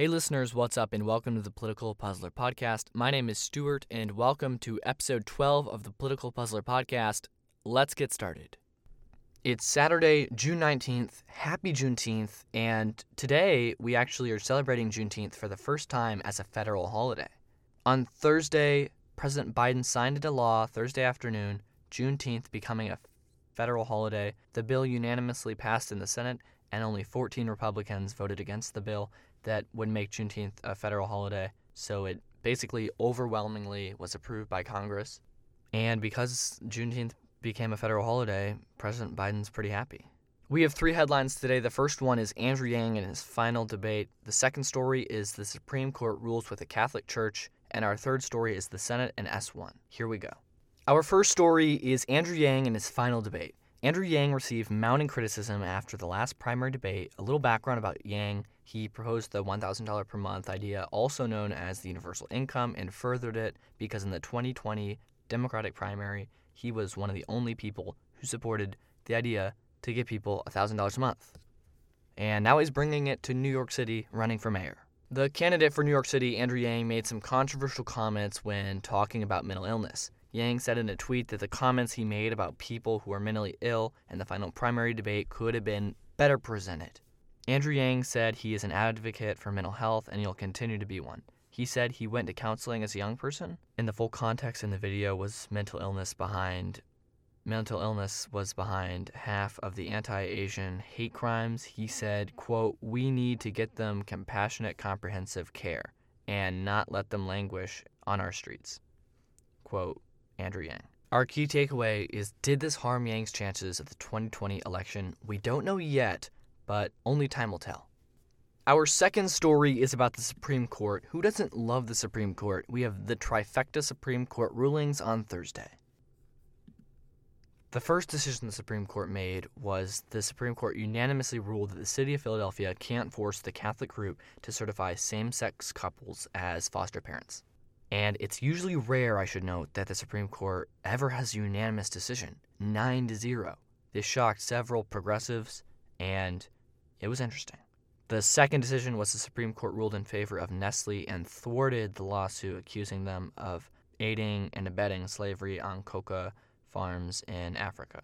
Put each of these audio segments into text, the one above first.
Hey, listeners, what's up, and welcome to the Political Puzzler Podcast. My name is Stuart, and welcome to episode 12 of the Political Puzzler Podcast. Let's get started. It's Saturday, June 19th. Happy Juneteenth. And today we actually are celebrating Juneteenth for the first time as a federal holiday. On Thursday, President Biden signed into law Thursday afternoon, Juneteenth becoming a federal holiday. The bill unanimously passed in the Senate, and only 14 Republicans voted against the bill that would make Juneteenth a federal holiday. So it basically overwhelmingly was approved by Congress. And because Juneteenth became a federal holiday, President Biden's pretty happy. We have three headlines today. The first one is Andrew Yang and his final debate. The second story is the Supreme Court rules with the Catholic Church. And our third story is the Senate and S1. Here we go. Our first story is Andrew Yang and his final debate. Andrew Yang received mounting criticism after the last primary debate. A little background about Yang he proposed the $1,000 per month idea, also known as the universal income, and furthered it because in the 2020 Democratic primary, he was one of the only people who supported the idea to give people $1,000 a month. And now he's bringing it to New York City, running for mayor. The candidate for New York City, Andrew Yang, made some controversial comments when talking about mental illness. Yang said in a tweet that the comments he made about people who are mentally ill in the final primary debate could have been better presented. Andrew Yang said he is an advocate for mental health and he'll continue to be one. He said he went to counseling as a young person, and the full context in the video was mental illness behind mental illness was behind half of the anti-Asian hate crimes. He said, quote, "We need to get them compassionate comprehensive care and not let them languish on our streets." Quote, Andrew Yang. Our key takeaway is did this harm Yang's chances of the 2020 election? We don't know yet, but only time will tell. Our second story is about the Supreme Court. Who doesn't love the Supreme Court? We have the trifecta Supreme Court rulings on Thursday. The first decision the Supreme Court made was the Supreme Court unanimously ruled that the city of Philadelphia can't force the Catholic group to certify same sex couples as foster parents. And it's usually rare, I should note, that the Supreme Court ever has a unanimous decision 9 to 0. This shocked several progressives, and it was interesting. The second decision was the Supreme Court ruled in favor of Nestle and thwarted the lawsuit accusing them of aiding and abetting slavery on coca farms in Africa.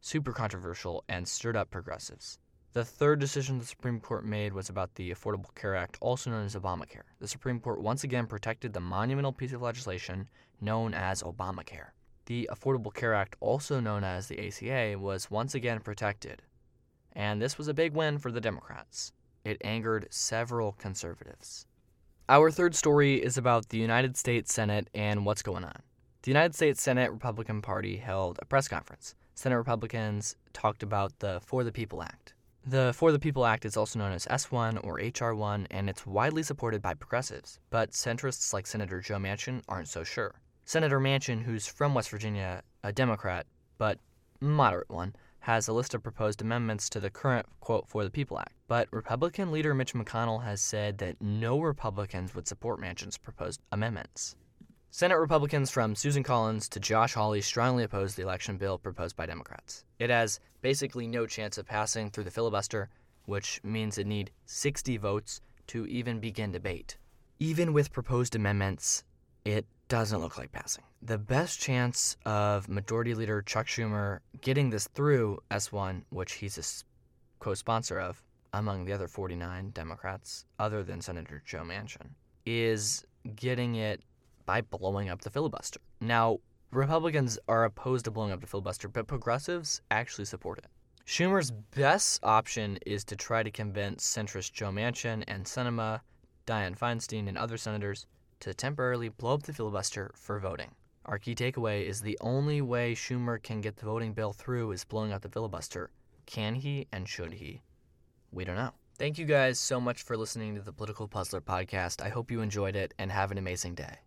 Super controversial and stirred up progressives. The third decision the Supreme Court made was about the Affordable Care Act, also known as Obamacare. The Supreme Court once again protected the monumental piece of legislation known as Obamacare. The Affordable Care Act, also known as the ACA, was once again protected. And this was a big win for the Democrats. It angered several conservatives. Our third story is about the United States Senate and what's going on. The United States Senate Republican Party held a press conference. Senate Republicans talked about the For the People Act. The For the People Act is also known as S1 or HR1, and it's widely supported by progressives, but centrists like Senator Joe Manchin aren't so sure. Senator Manchin, who's from West Virginia, a Democrat, but moderate one, has a list of proposed amendments to the current quote For the People Act. But Republican leader Mitch McConnell has said that no Republicans would support Manchin's proposed amendments. Senate Republicans from Susan Collins to Josh Hawley strongly oppose the election bill proposed by Democrats. It has basically no chance of passing through the filibuster, which means it need 60 votes to even begin debate. Even with proposed amendments, it doesn't look like passing. The best chance of Majority Leader Chuck Schumer getting this through S1, which he's a co sponsor of, among the other 49 Democrats, other than Senator Joe Manchin, is getting it by blowing up the filibuster. Now, Republicans are opposed to blowing up the filibuster, but progressives actually support it. Schumer's best option is to try to convince centrist Joe Manchin and Sinema, Dianne Feinstein, and other senators to temporarily blow up the filibuster for voting. Our key takeaway is the only way Schumer can get the voting bill through is blowing up the filibuster. Can he and should he? We don't know. Thank you guys so much for listening to the Political Puzzler podcast. I hope you enjoyed it and have an amazing day.